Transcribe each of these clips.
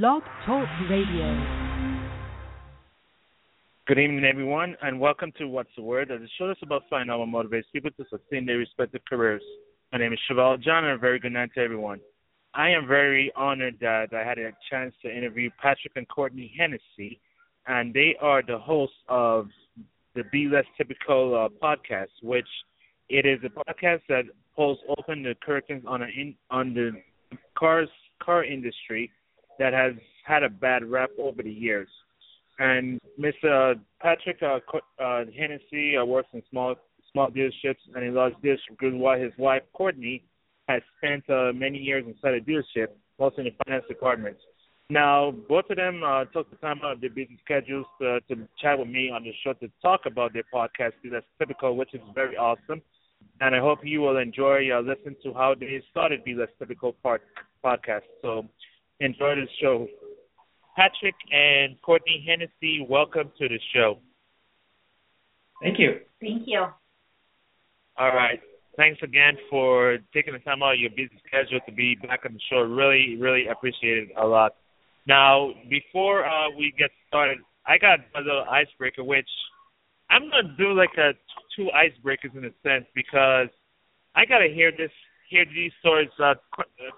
Blog Talk Radio. Good evening, everyone, and welcome to What's the Word, a show that's about finding out what motivates people to sustain their respective careers. My name is Chevelle John, and a very good night to everyone. I am very honored that I had a chance to interview Patrick and Courtney Hennessy, and they are the hosts of the Be Less Typical uh, podcast, which it is a podcast that pulls open the curtains on in, on the cars car industry that has had a bad rep over the years. And Mr. Patrick uh, uh, Hennessy uh, works in small small dealerships, and he loves dealership good while his wife Courtney has spent uh, many years inside a dealership, mostly in the finance department. Now, both of them uh, took the time out of their busy schedules to, to chat with me on the show to talk about their podcast, That's Typical, which is very awesome. And I hope you will enjoy uh, listening to how they started Be Less Typical part, podcast. So enjoy the show. Patrick and Courtney Hennessy, welcome to the show. Thank you. Thank you. All right. Thanks again for taking the time out of your busy schedule to be back on the show. Really, really appreciate it a lot. Now, before uh, we get started, I got a little icebreaker, which I'm gonna do like a two icebreakers in a sense because I gotta hear this, hear these stories. Uh,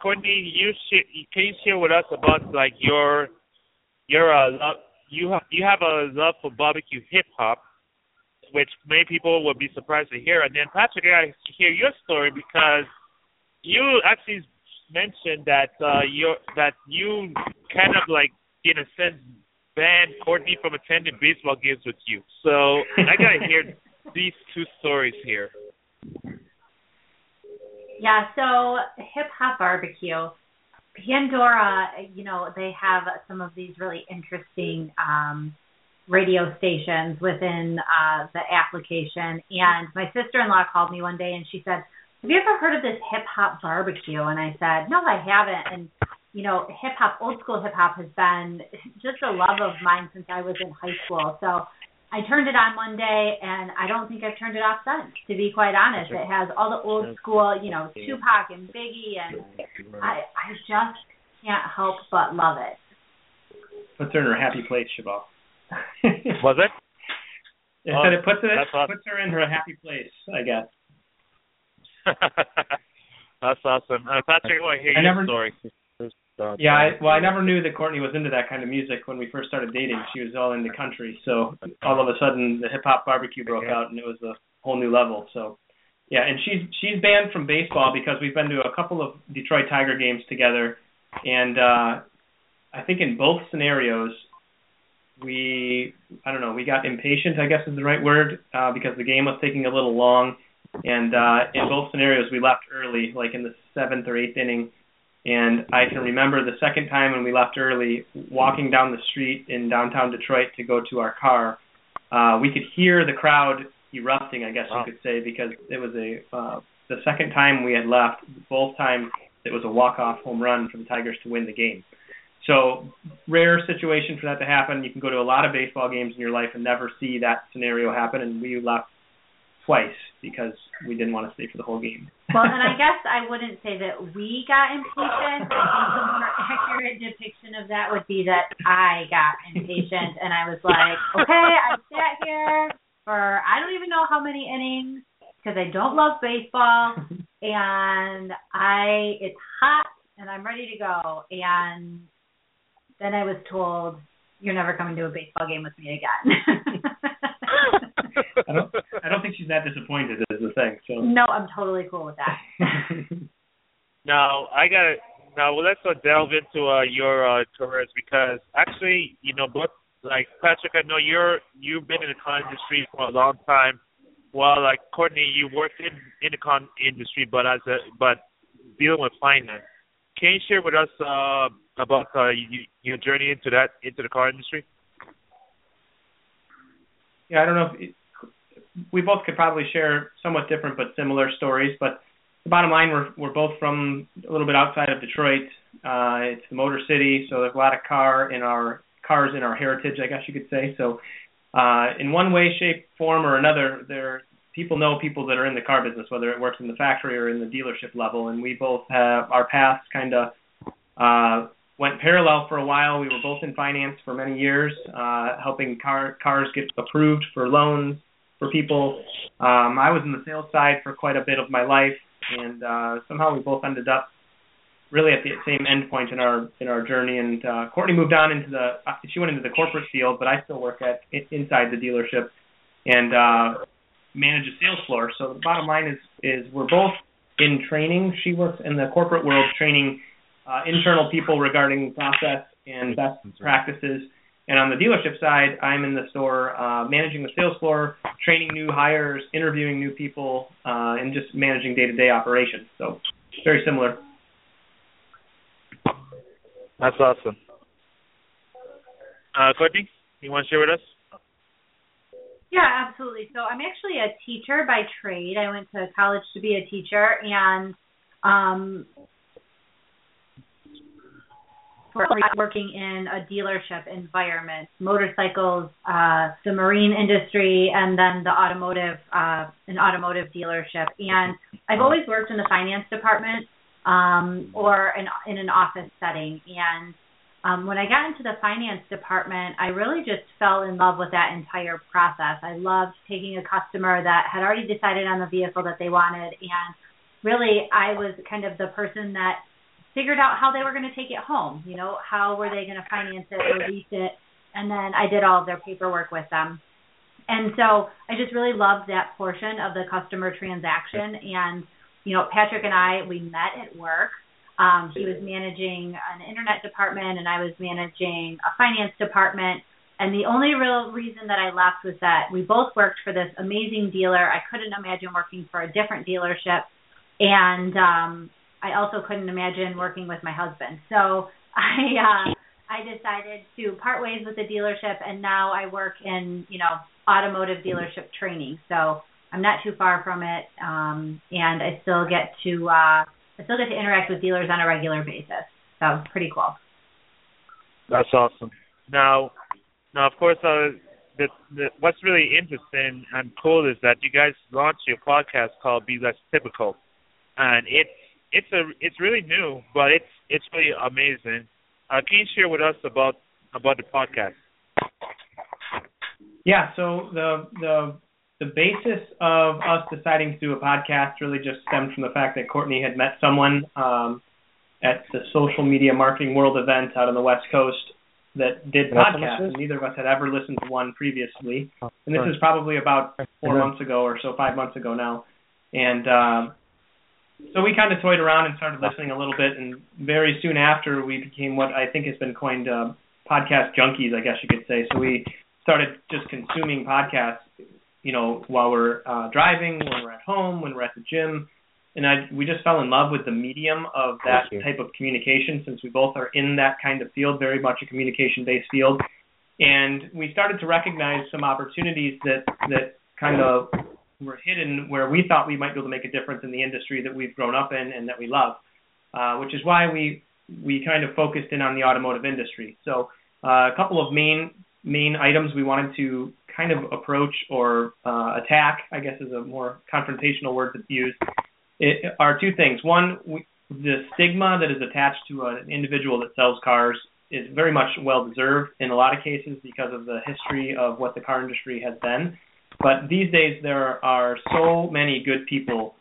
Courtney, you sh- can you share with us about like your your uh, love? You have you have a love for barbecue hip hop, which many people would be surprised to hear. And then Patrick, I hear your story because you actually mentioned that uh, you that you kind of like in a sense banned Courtney from attending baseball games with you. So I gotta hear these two stories here. Yeah, so hip hop barbecue. Pandora, you know, they have some of these really interesting um radio stations within uh the application and my sister-in-law called me one day and she said, "Have you ever heard of this hip hop barbecue?" And I said, "No, I haven't." And you know, hip hop, old school hip hop has been just a love of mine since I was in high school. So I turned it on one day and I don't think I've turned it off since, to be quite honest. It has all the old school, you know, Tupac and Biggie and I I just can't help but love it. Puts her in her happy place, Chevelle. Was it? I said it puts it awesome. puts her in her happy place, I guess. That's awesome. Uh, Patrick, I want to hear I your never, story. Yeah, I, well, I never knew that Courtney was into that kind of music when we first started dating. She was all into country, so all of a sudden the hip hop barbecue broke out, and it was a whole new level. So, yeah, and she's she's banned from baseball because we've been to a couple of Detroit Tiger games together, and uh I think in both scenarios we I don't know we got impatient I guess is the right word uh, because the game was taking a little long, and uh in both scenarios we left early, like in the seventh or eighth inning and I can remember the second time when we left early, walking down the street in downtown Detroit to go to our car. Uh, we could hear the crowd erupting, I guess wow. you could say, because it was a uh, the second time we had left. Both times it was a walk-off home run for the Tigers to win the game. So rare situation for that to happen. You can go to a lot of baseball games in your life and never see that scenario happen. And we left twice because we didn't want to stay for the whole game. well, and I guess I wouldn't say that we got impatient. I think the more accurate depiction of that would be that I got impatient and I was like, okay, I sat here for I don't even know how many innings because I don't love baseball and I it's hot and I'm ready to go and then I was told you're never coming to a baseball game with me again. I don't. I don't think she's that disappointed. Is the thing. So. No, I'm totally cool with that. now I got to now well, let's go delve into uh, your uh, careers because actually, you know, both like Patrick, I know you're you've been in the con industry for a long time. Well, like Courtney, you worked in in the con industry, but as a but dealing with finance. Can you share with us uh, about uh, you, your journey into that into the car industry? Yeah, I don't know if it, we both could probably share somewhat different but similar stories. But the bottom line, we're we're both from a little bit outside of Detroit. Uh, it's the Motor City, so there's a lot of car in our cars in our heritage, I guess you could say. So, uh, in one way, shape, form, or another, there people know people that are in the car business, whether it works in the factory or in the dealership level, and we both have our paths kind of uh, went parallel for a while. We were both in finance for many years, uh, helping car cars get approved for loans for people. Um, I was in the sales side for quite a bit of my life, and uh, somehow we both ended up really at the same end point in our in our journey. And uh, Courtney moved on into the uh, she went into the corporate field, but I still work at inside the dealership and uh, manage a sales floor. So the bottom line is is we're both in training. She works in the corporate world training uh, internal people regarding process and best practices. And on the dealership side, I'm in the store uh, managing the sales floor, training new hires, interviewing new people, uh, and just managing day-to-day operations. So very similar. That's awesome. Uh, Courtney, you want to share with us? Yeah, absolutely. So I'm actually a teacher by trade. I went to college to be a teacher, and um, working in a dealership environment, motorcycles, uh, the marine industry, and then the automotive, uh, an automotive dealership. And I've always worked in the finance department um, or in, in an office setting. And um, when I got into the finance department, I really just fell in love with that entire process. I loved taking a customer that had already decided on the vehicle that they wanted, and really, I was kind of the person that figured out how they were going to take it home. You know, how were they going to finance it or lease it? And then I did all of their paperwork with them. And so I just really loved that portion of the customer transaction. And, you know, Patrick and I, we met at work. Um, he was managing an internet department and I was managing a finance department. And the only real reason that I left was that we both worked for this amazing dealer. I couldn't imagine working for a different dealership. And um, I also couldn't imagine working with my husband. So I uh, I decided to part ways with the dealership, and now I work in you know automotive dealership training. So I'm not too far from it, um, and I still get to uh, I still get to interact with dealers on a regular basis. So pretty cool. That's awesome. Now, now of course, uh, the, the, what's really interesting and cool is that you guys launched your podcast called Be Less Typical, and it's it's a it's really new, but it's it's really amazing. Uh, can you share with us about about the podcast? Yeah, so the the the basis of us deciding to do a podcast really just stemmed from the fact that Courtney had met someone um, at the social media marketing world event out on the West Coast that did podcasts, and neither of us had ever listened to one previously. And this is probably about four months ago or so, five months ago now. And uh, so we kind of toyed around and started listening a little bit, and very soon after, we became what I think has been coined uh, podcast junkies, I guess you could say. So we started just consuming podcasts, you know, while we're uh, driving, when we're at home, when we're at the gym, and I we just fell in love with the medium of that type of communication since we both are in that kind of field, very much a communication-based field, and we started to recognize some opportunities that that kind of were hidden where we thought we might be able to make a difference in the industry that we've grown up in and that we love, uh, which is why we we kind of focused in on the automotive industry. So uh, a couple of main main items we wanted to kind of approach or uh, attack, I guess is a more confrontational word to use, it, are two things. One, we, the stigma that is attached to an individual that sells cars is very much well deserved in a lot of cases because of the history of what the car industry has been. But these days, there are so many good people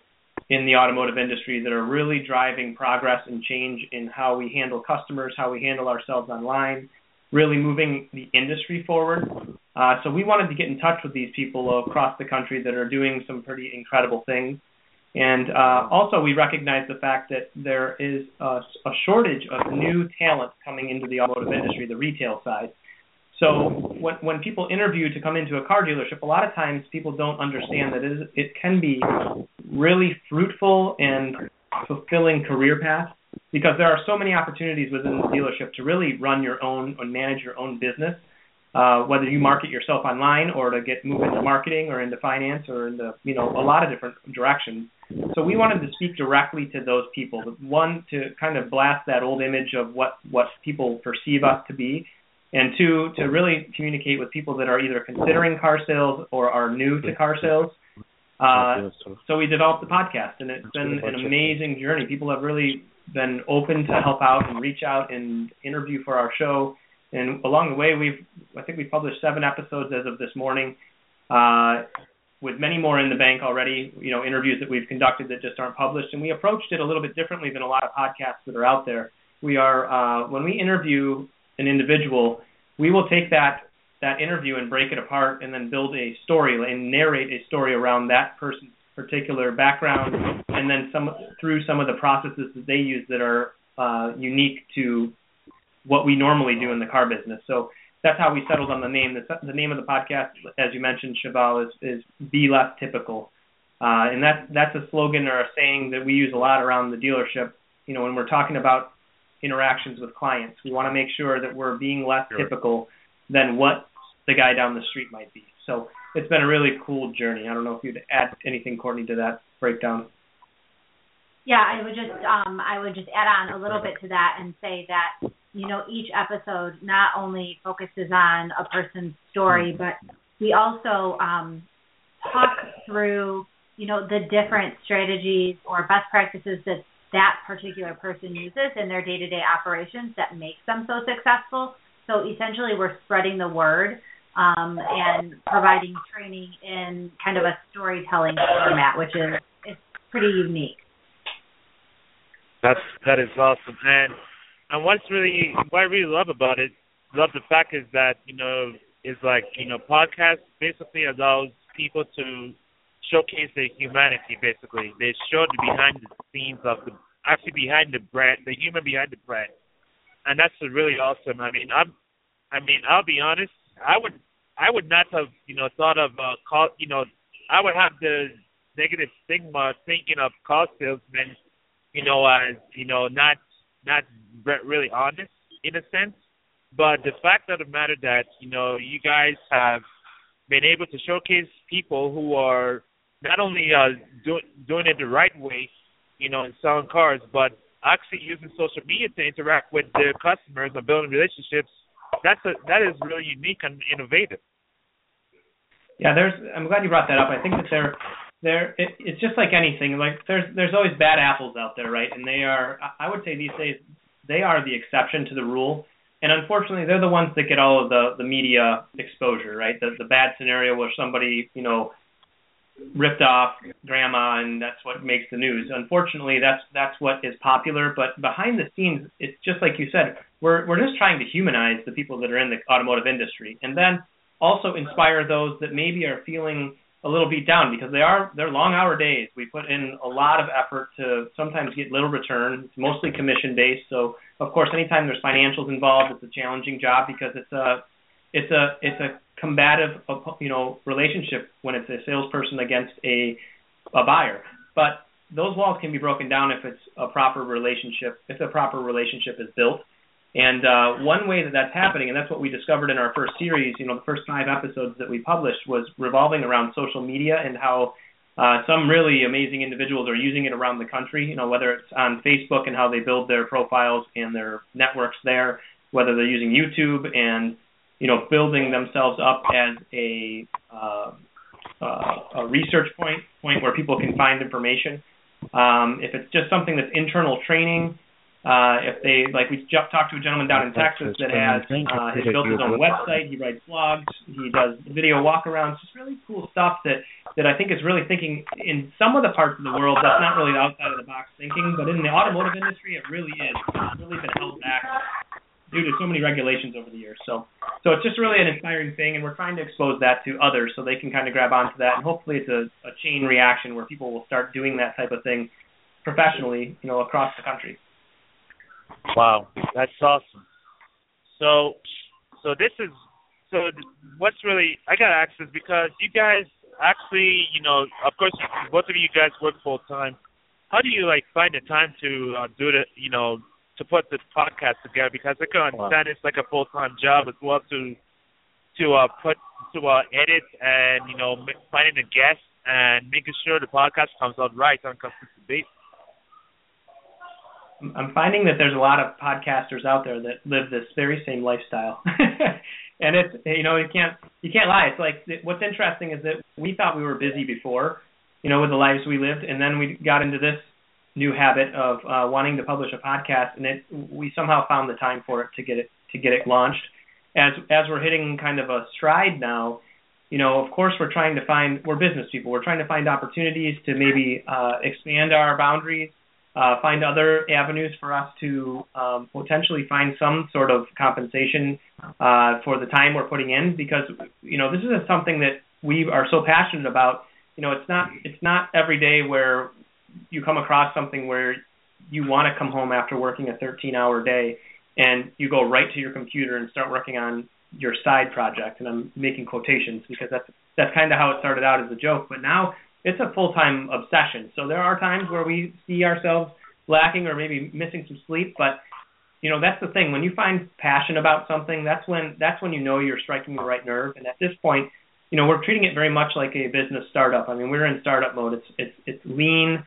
in the automotive industry that are really driving progress and change in how we handle customers, how we handle ourselves online, really moving the industry forward. Uh, so we wanted to get in touch with these people across the country that are doing some pretty incredible things. And uh, also, we recognize the fact that there is a, a shortage of new talent coming into the automotive industry, the retail side. So when when people interview to come into a car dealership, a lot of times people don't understand that it, it can be really fruitful and fulfilling career path because there are so many opportunities within the dealership to really run your own and manage your own business. Uh, whether you market yourself online or to get move into marketing or into finance or into you know a lot of different directions. So we wanted to speak directly to those people. One to kind of blast that old image of what what people perceive us to be, and two, to really communicate with people that are either considering car sales or are new to car sales. Uh, so we developed the podcast, and it's been an amazing journey. People have really been open to help out and reach out and interview for our show. And along the way, we've I think we've published seven episodes as of this morning, uh, with many more in the bank already. You know, interviews that we've conducted that just aren't published. And we approached it a little bit differently than a lot of podcasts that are out there. We are uh, when we interview an individual, we will take that that interview and break it apart and then build a story and narrate a story around that person's particular background and then some through some of the processes that they use that are uh, unique to what we normally do in the car business. So that's how we settled on the name. The, the name of the podcast, as you mentioned, Cheval, is, is "Be Less Typical," uh, and that's that's a slogan or a saying that we use a lot around the dealership. You know, when we're talking about interactions with clients, we want to make sure that we're being less sure. typical than what the guy down the street might be. So it's been a really cool journey. I don't know if you'd add anything, Courtney, to that breakdown. Yeah, I would just um, I would just add on a little bit to that and say that you know each episode not only focuses on a person's story, but we also um, talk through you know the different strategies or best practices that that particular person uses in their day-to-day operations that makes them so successful. So essentially, we're spreading the word um, and providing training in kind of a storytelling format, which is it's pretty unique. That's that is awesome, and and what's really what I really love about it, love the fact is that you know is like you know podcast basically allows people to showcase their humanity. Basically, they show the behind the scenes of the actually behind the brand, the human behind the brand, and that's really awesome. I mean, I'm, I mean, I'll be honest. I would I would not have you know thought of uh, call you know I would have the negative stigma thinking of car salesmen you know as you know not not really honest in a sense. But the fact of the matter that you know you guys have been able to showcase people who are not only uh, do, doing it the right way, you know, in selling cars, but actually using social media to interact with their customers and building relationships that's a that is really unique and innovative. Yeah, there's. I'm glad you brought that up. I think that there, there. It, it's just like anything. Like there's there's always bad apples out there, right? And they are. I would say these days they are the exception to the rule. And unfortunately, they're the ones that get all of the the media exposure, right? The the bad scenario where somebody, you know, ripped off grandma and that's what makes the news. Unfortunately, that's that's what is popular, but behind the scenes it's just like you said, we're we're just trying to humanize the people that are in the automotive industry and then also inspire those that maybe are feeling a little beat down because they are they're long hour days. We put in a lot of effort to sometimes get little return. It's mostly commission based, so of course anytime there's financials involved, it's a challenging job because it's a it's a it's a combative you know relationship when it's a salesperson against a a buyer. But those walls can be broken down if it's a proper relationship, if the proper relationship is built. And uh, one way that that's happening, and that's what we discovered in our first series, you know, the first five episodes that we published was revolving around social media and how uh, some really amazing individuals are using it around the country. You know, whether it's on Facebook and how they build their profiles and their networks there, whether they're using YouTube and you know, building themselves up as a uh, uh, a research point point where people can find information. Um, if it's just something that's internal training, uh, if they like we just talked to a gentleman down in Texas that has uh, has built his own website. He writes blogs. He does video walkarounds. Just really cool stuff that that I think is really thinking in some of the parts of the world that's not really outside of the box thinking, but in the automotive industry it really is. It's really been held back due to so many regulations over the years. So, so it's just really an inspiring thing, and we're trying to expose that to others so they can kind of grab onto that, and hopefully it's a, a chain reaction where people will start doing that type of thing professionally, you know, across the country. Wow, that's awesome. So, so this is so what's really I got to ask this because you guys actually, you know, of course, both of you guys work full time. How do you like find the time to uh, do the, you know, to put this podcast together because I can understand wow. it's like a full time job as well to to uh put to uh edit and you know finding a guest and making sure the podcast comes out right on a consistent basis. I'm finding that there's a lot of podcasters out there that live this very same lifestyle. and it's you know you can't you can't lie. It's like what's interesting is that we thought we were busy before, you know, with the lives we lived, and then we got into this new habit of uh, wanting to publish a podcast, and it we somehow found the time for it to get it to get it launched. As as we're hitting kind of a stride now, you know, of course we're trying to find we're business people. We're trying to find opportunities to maybe uh, expand our boundaries, uh, find other avenues for us to um, potentially find some sort of compensation uh, for the time we're putting in because you know this is something that we are so passionate about. You know, it's not it's not every day where you come across something where you want to come home after working a 13 hour day and you go right to your computer and start working on your side project and I'm making quotations because that's that's kind of how it started out as a joke but now it's a full-time obsession. So there are times where we see ourselves lacking or maybe missing some sleep but you know that's the thing. When you find passion about something that's when that's when you know you're striking the right nerve and at this point you know we're treating it very much like a business startup. I mean we're in startup mode. It's it's it's lean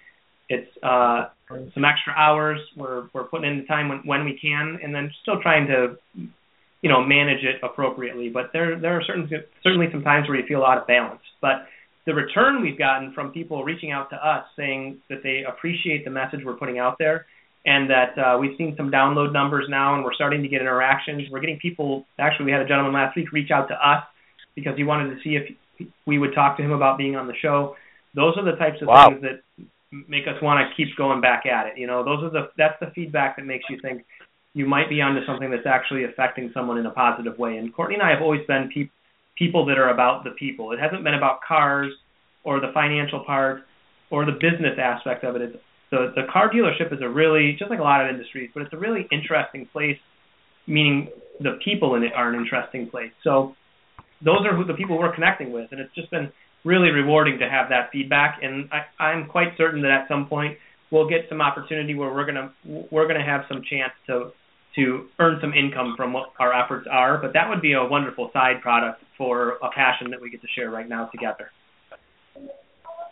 it's uh, some extra hours. We're we're putting in the time when when we can, and then still trying to, you know, manage it appropriately. But there there are certain certainly some times where you feel out of balance. But the return we've gotten from people reaching out to us saying that they appreciate the message we're putting out there, and that uh, we've seen some download numbers now, and we're starting to get interactions. We're getting people. Actually, we had a gentleman last week reach out to us because he wanted to see if we would talk to him about being on the show. Those are the types of wow. things that make us want to keep going back at it. You know, those are the that's the feedback that makes you think you might be onto something that's actually affecting someone in a positive way. And Courtney and I have always been pe- people that are about the people. It hasn't been about cars or the financial part or the business aspect of it. It's the the car dealership is a really just like a lot of industries, but it's a really interesting place. Meaning the people in it are an interesting place. So those are who the people we're connecting with, and it's just been really rewarding to have that feedback. And I, I'm quite certain that at some point we'll get some opportunity where we're gonna we're gonna have some chance to to earn some income from what our efforts are. But that would be a wonderful side product for a passion that we get to share right now together.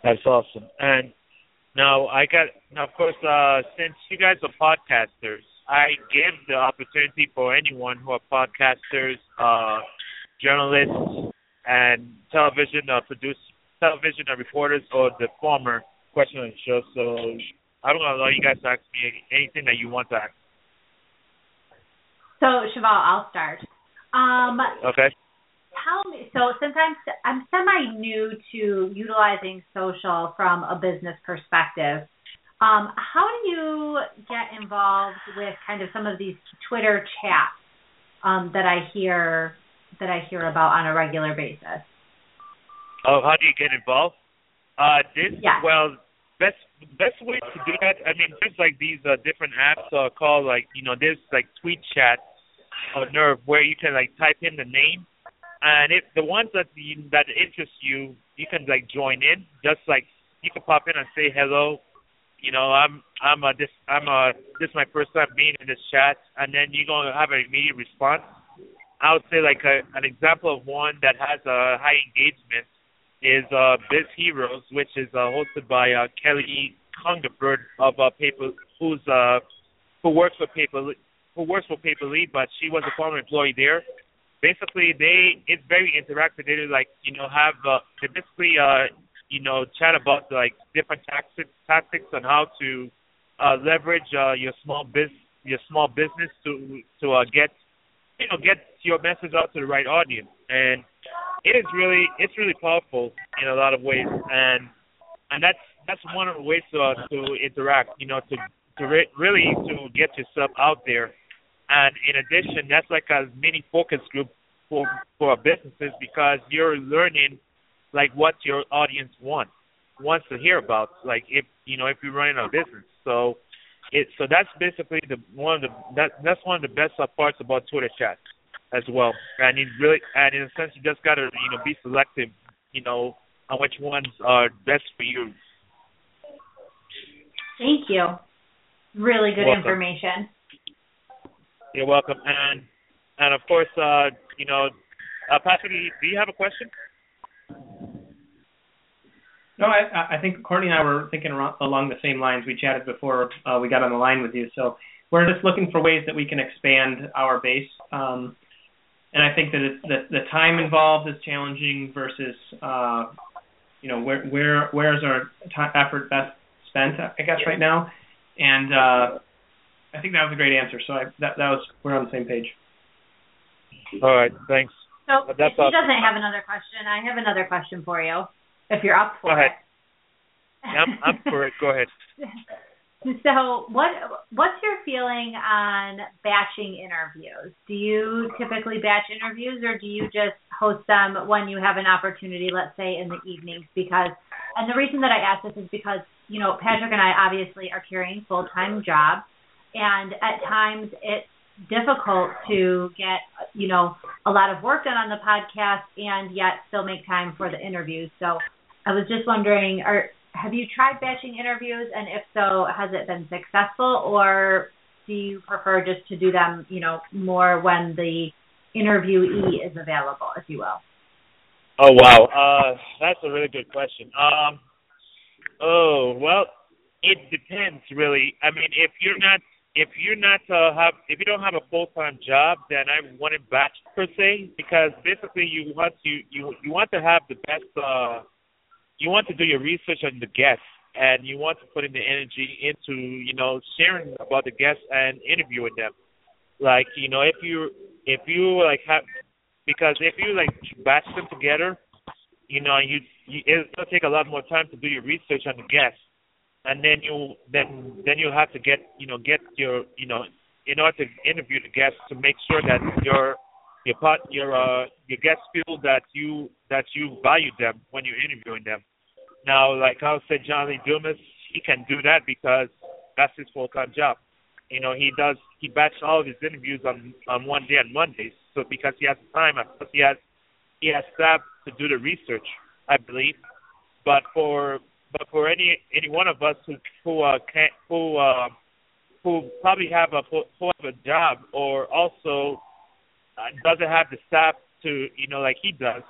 That's awesome. And now I got now of course uh since you guys are podcasters, I give the opportunity for anyone who are podcasters, uh journalists, and television uh, produce television and reporters or the former question on the show. So I'm gonna allow you guys to ask me anything that you want to ask. So Cheval, I'll start. Um, okay. Tell me. So since I'm I'm semi new to utilizing social from a business perspective, um, how do you get involved with kind of some of these Twitter chats um, that I hear that I hear about on a regular basis. Oh, how do you get involved? Uh, this yes. well, best best way to do that. I mean, there's like these uh, different apps uh, called like you know there's like Tweet Chat or Nurph where you can like type in the name, and if the ones that you, that interest you, you can like join in. Just like you can pop in and say hello. You know, I'm I'm a this I'm a this is my first time being in this chat, and then you're gonna have an immediate response I would say like a, an example of one that has a high engagement is uh, Biz Heroes, which is uh, hosted by uh, Kelly Hungerford of uh, Paper, who's uh, who works for Paper, who works for Paper.li, but she was a former employee there. Basically, they it's very interactive. They like you know have uh, they basically uh, you know chat about like different tactics tactics on how to uh, leverage uh, your small biz your small business to to uh, get you know get your message out to the right audience. And it is really it's really powerful in a lot of ways. And and that's that's one of the ways to uh, to interact you know to to re- really to get yourself out there. And in addition that's like a mini focus group for for businesses because you're learning like what your audience wants wants to hear about like if you know if you're running a business. So it so that's basically the one of the that that's one of the best parts about Twitter chat as well. And you really and in a sense you just gotta you know be selective, you know, on which ones are best for you. Thank you. Really good information. You're welcome. And and of course, uh, you know, uh, Patrick, do you have a question? No, I, I think Courtney and I were thinking around, along the same lines. We chatted before uh, we got on the line with you, so we're just looking for ways that we can expand our base. Um, and I think that it, the, the time involved is challenging versus, uh, you know, where where where is our time, effort best spent? I guess right now, and uh, I think that was a great answer. So I, that that was we're on the same page. All right, thanks. So if he doesn't have another question, I have another question for you. If you're up for Go ahead. it. I'm up for it. Go ahead. So, what what's your feeling on batching interviews? Do you typically batch interviews, or do you just host them when you have an opportunity, let's say in the evenings? Because, and the reason that I ask this is because you know Patrick and I obviously are carrying full time jobs, and at times it's difficult to get you know a lot of work done on the podcast and yet still make time for the interviews. So, I was just wondering, are have you tried batching interviews? And if so has it been successful? Or do you prefer just to do them you know more when the interviewee is available if you will? Oh wow. Uh that's a really good question. Um oh well it depends really. I mean if you're not if you're not uh have if you don't have a full time job then i wouldn't batch per se because basically you want to you you want to have the best uh you want to do your research on the guests and you want to put in the energy into you know sharing about the guests and interviewing them. Like you know if you if you like have because if you like batch them together you know you, you it'll take a lot more time to do your research on the guests. And then you then then you have to get you know get your you know in order to interview the guests to make sure that your your part your uh your guests feel that you that you value them when you're interviewing them. Now, like I said, John Lee Dumas, he can do that because that's his full time job. You know, he does he batches all of his interviews on on one day on Mondays. So because he has time, he has he has staff to do the research, I believe. But for but for any any one of us who who uh, can't who uh, who probably have a who have a job or also uh, doesn't have the staff to you know like he does,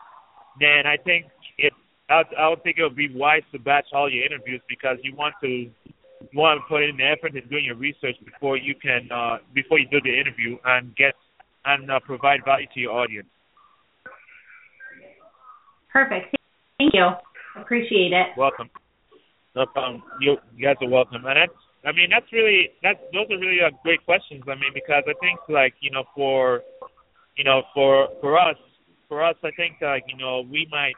then I think it I would, I would think it would be wise to batch all your interviews because you want to you want to put in the effort in doing your research before you can uh, before you do the interview and get and uh, provide value to your audience. Perfect. Thank you. Appreciate it. Welcome. No problem. You, you guys are welcome. And that's I mean that's really that's those are really uh, great questions. I mean because I think like you know for you know for for us for us I think uh, you know we might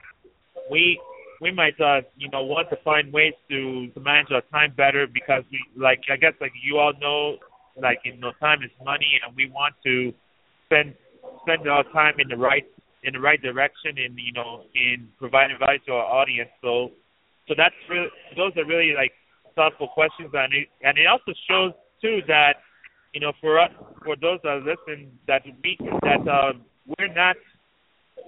we we might uh you know want to find ways to to manage our time better because we like I guess like you all know like you know time is money and we want to spend spend our time in the right in the right direction in you know in providing value to our audience. So so that's really those are really like thoughtful questions. And it and it also shows too that you know for us for those that listen that we that uh we're not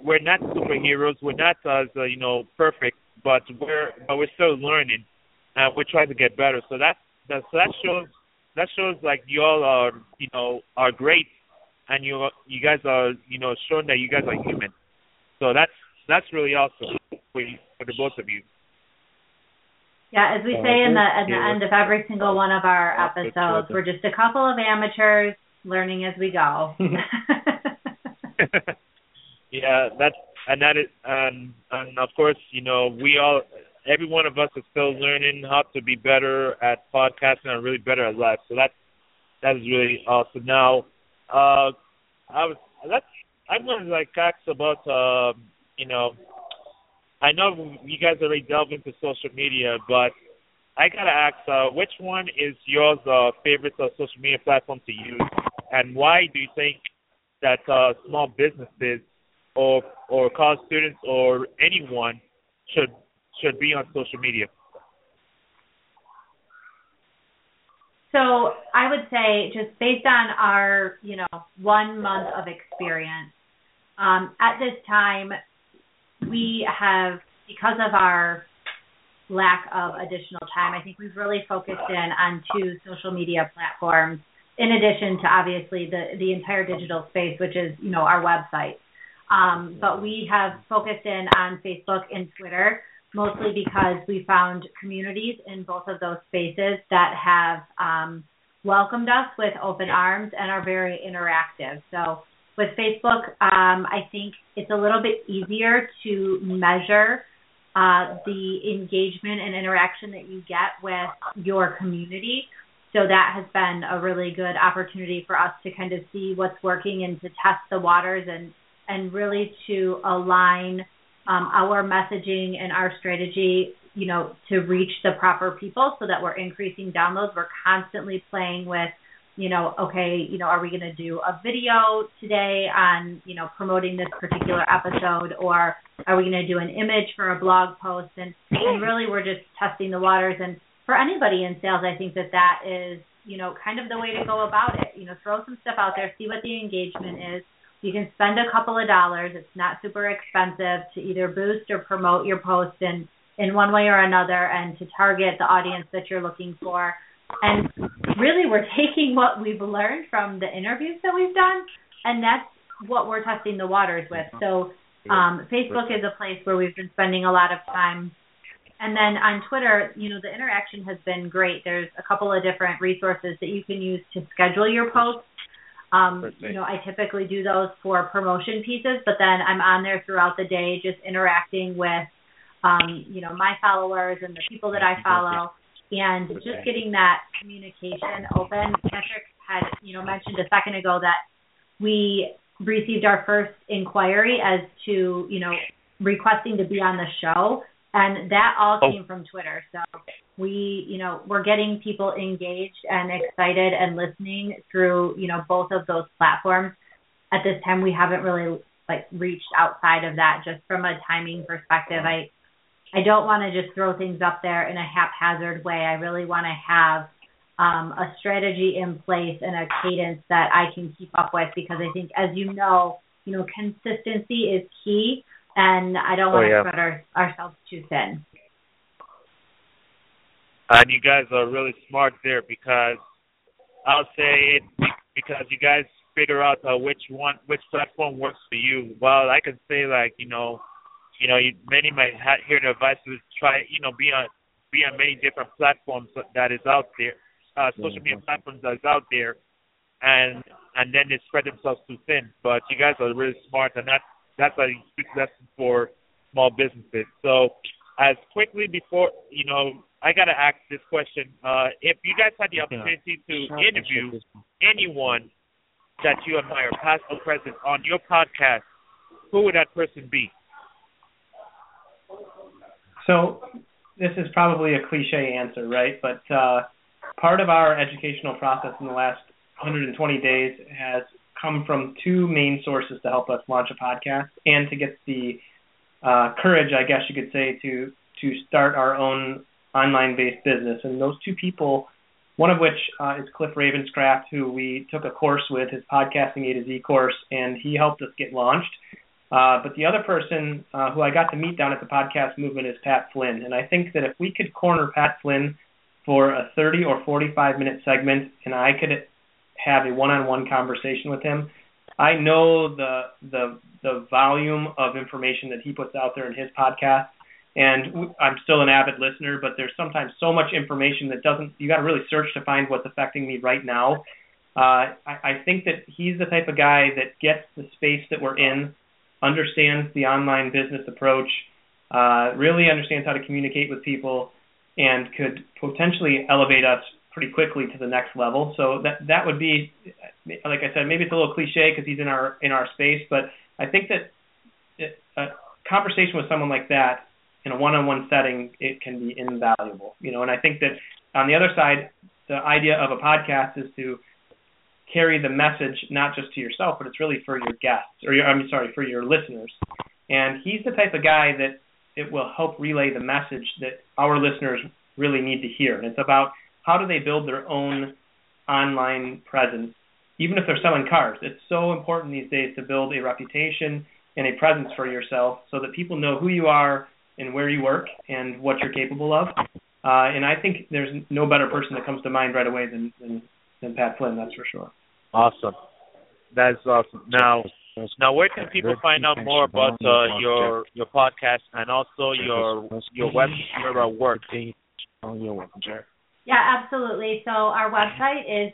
we're not superheroes. We're not as uh, you know perfect, but we're but we're still learning, and we're trying to get better. So that that so that shows that shows like you all are you know are great, and you you guys are you know showing that you guys are human. So that's that's really awesome for you, for the both of you. Yeah, as we say in the at the end of every single one of our episodes, we're just a couple of amateurs learning as we go. Yeah, that's and that is and and of course, you know, we all every one of us is still learning how to be better at podcasting and really better at life. So that's that is really awesome. Now, uh I was that's I'm gonna like ask about uh, you know I know you guys already delved into social media, but I gotta ask, uh, which one is your uh, favorite uh, social media platform to use, and why do you think that uh, small businesses or or college students or anyone should should be on social media? So I would say just based on our, you know, one month of experience, um, at this time we have because of our lack of additional time, I think we've really focused in on two social media platforms in addition to obviously the the entire digital space, which is, you know, our website. Um, but we have focused in on Facebook and Twitter mostly because we found communities in both of those spaces that have um, welcomed us with open arms and are very interactive. So with Facebook, um, I think it's a little bit easier to measure uh, the engagement and interaction that you get with your community. So that has been a really good opportunity for us to kind of see what's working and to test the waters and and really to align um, our messaging and our strategy, you know, to reach the proper people so that we're increasing downloads. We're constantly playing with you know, okay, you know, are we going to do a video today on, you know, promoting this particular episode, or are we going to do an image for a blog post? And, and really, we're just testing the waters. And for anybody in sales, I think that that is, you know, kind of the way to go about it. You know, throw some stuff out there, see what the engagement is. You can spend a couple of dollars. It's not super expensive to either boost or promote your post in in one way or another, and to target the audience that you're looking for and really, we're taking what we've learned from the interviews that we've done, and that's what we're testing the waters with. So, um, Facebook is a place where we've been spending a lot of time. And then on Twitter, you know, the interaction has been great. There's a couple of different resources that you can use to schedule your posts. Um, you know, I typically do those for promotion pieces, but then I'm on there throughout the day just interacting with, um, you know, my followers and the people that I follow and just getting that communication open. Patrick had, you know, mentioned a second ago that we received our first inquiry as to, you know, requesting to be on the show, and that all oh. came from Twitter. So we, you know, we're getting people engaged and excited and listening through, you know, both of those platforms. At this time, we haven't really like reached outside of that just from a timing perspective. I I don't want to just throw things up there in a haphazard way. I really want to have um, a strategy in place and a cadence that I can keep up with because I think, as you know, you know, consistency is key, and I don't want oh, yeah. to spread our, ourselves too thin. And you guys are really smart there because I'll say it because you guys figure out uh, which one, which platform works for you. Well, I can say like you know you know, you, many might ha- hear the advice to try, you know, be on be on many different platforms that is out there, uh, social media platforms that is out there, and and then they spread themselves too thin. But you guys are really smart, and that's that's a big lesson for small businesses. So, as quickly before, you know, I gotta ask this question: uh, If you guys had the opportunity to interview anyone that you admire, past or present, on your podcast, who would that person be? So this is probably a cliche answer, right? But uh, part of our educational process in the last 120 days has come from two main sources to help us launch a podcast and to get the uh, courage, I guess you could say, to to start our own online-based business. And those two people, one of which uh, is Cliff Ravenscraft, who we took a course with, his podcasting A to Z course, and he helped us get launched. Uh, but the other person uh, who I got to meet down at the podcast movement is Pat Flynn. And I think that if we could corner Pat Flynn for a 30 or 45 minute segment and I could have a one on one conversation with him, I know the, the, the volume of information that he puts out there in his podcast. And I'm still an avid listener, but there's sometimes so much information that doesn't, you got to really search to find what's affecting me right now. Uh, I, I think that he's the type of guy that gets the space that we're in understands the online business approach, uh, really understands how to communicate with people, and could potentially elevate us pretty quickly to the next level. So that that would be, like I said, maybe it's a little cliche because he's in our in our space, but I think that it, a conversation with someone like that in a one-on-one setting it can be invaluable. You know, and I think that on the other side, the idea of a podcast is to carry the message not just to yourself, but it's really for your guests or your, I'm sorry, for your listeners. And he's the type of guy that it will help relay the message that our listeners really need to hear. And it's about how do they build their own online presence, even if they're selling cars. It's so important these days to build a reputation and a presence for yourself so that people know who you are and where you work and what you're capable of. Uh, and I think there's no better person that comes to mind right away than, than, than Pat Flynn, that's for sure. Awesome. That's awesome. Now, now, where can people find out more about uh, your your podcast and also your your web your work? Yeah, absolutely. So our website is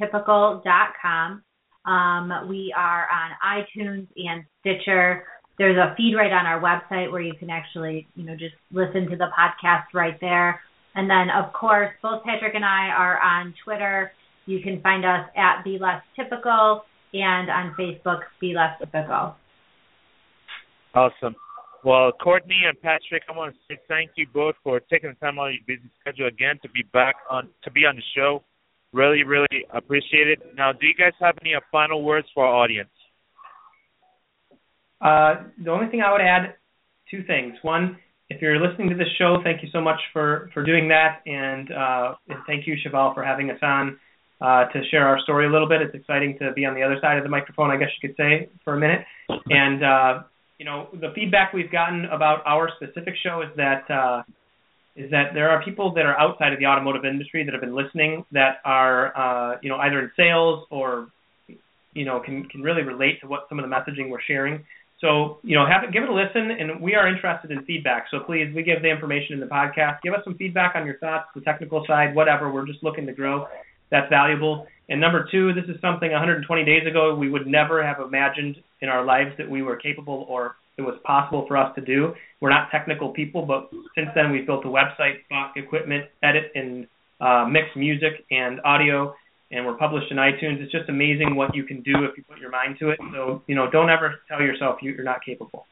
belesstypical.com. Um, we are on iTunes and Stitcher. There's a feed right on our website where you can actually, you know, just listen to the podcast right there. And then, of course, both Patrick and I are on Twitter. You can find us at Be Less Typical and on Facebook, Be Less Typical. Awesome. Well, Courtney and Patrick, I want to say thank you both for taking the time out of your busy schedule again to be back on to be on the show. Really, really appreciate it. Now, do you guys have any final words for our audience? Uh, the only thing I would add, two things. One, if you're listening to this show, thank you so much for for doing that, and uh, and thank you, Cheval, for having us on uh, to share our story a little bit. It's exciting to be on the other side of the microphone, I guess you could say, for a minute. And uh, you know, the feedback we've gotten about our specific show is that uh, is that there are people that are outside of the automotive industry that have been listening that are uh, you know either in sales or you know can can really relate to what some of the messaging we're sharing. So you know, have it, give it a listen, and we are interested in feedback. So please, we give the information in the podcast. Give us some feedback on your thoughts, the technical side, whatever. We're just looking to grow. That's valuable. And number two, this is something 120 days ago we would never have imagined in our lives that we were capable or it was possible for us to do. We're not technical people, but since then we've built a website, bought equipment, edit and uh, mix music and audio, and we're published in iTunes. It's just amazing what you can do if you put your mind to it. So you know, don't ever tell yourself you're not capable.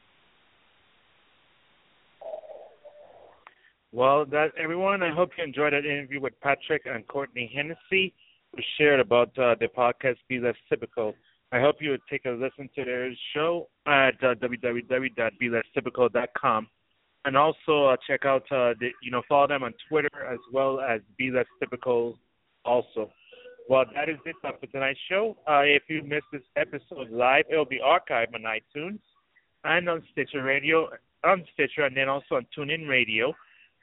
Well, that everyone, I hope you enjoyed that interview with Patrick and Courtney Hennessy, who shared about uh, the podcast Be Less Typical. I hope you would take a listen to their show at uh, www.belesstypical.com, and also uh, check out uh, the, you know follow them on Twitter as well as Be Less Typical also. Well, that is it for tonight's show. Uh, if you missed this episode live, it will be archived on iTunes and on Stitcher Radio, on Stitcher, and then also on TuneIn Radio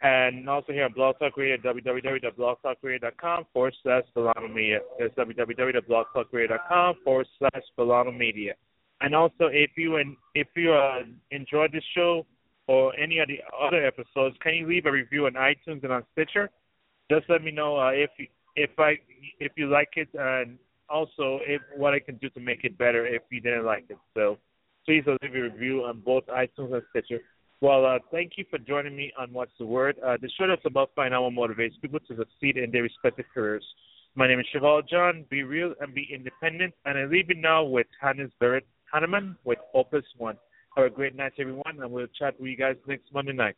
and also here on Blog Talk Radio, www.blogtalkradio.com forward slash Villano Media. That's www.blogtalkradio.com forward slash Villano Media. And also, if you and if you uh, enjoyed this show or any of the other episodes, can you leave a review on iTunes and on Stitcher? Just let me know uh, if if I if you like it, and also if what I can do to make it better if you didn't like it. So please leave a review on both iTunes and Stitcher. Well, uh, thank you for joining me on What's the Word. Uh, the show that's about finding out what motivates people to succeed in their respective careers. My name is Cheval John. Be real and be independent. And I leave you now with Hannes Barrett Hanneman with Opus One. Have a great night, everyone, and we'll chat with you guys next Monday night.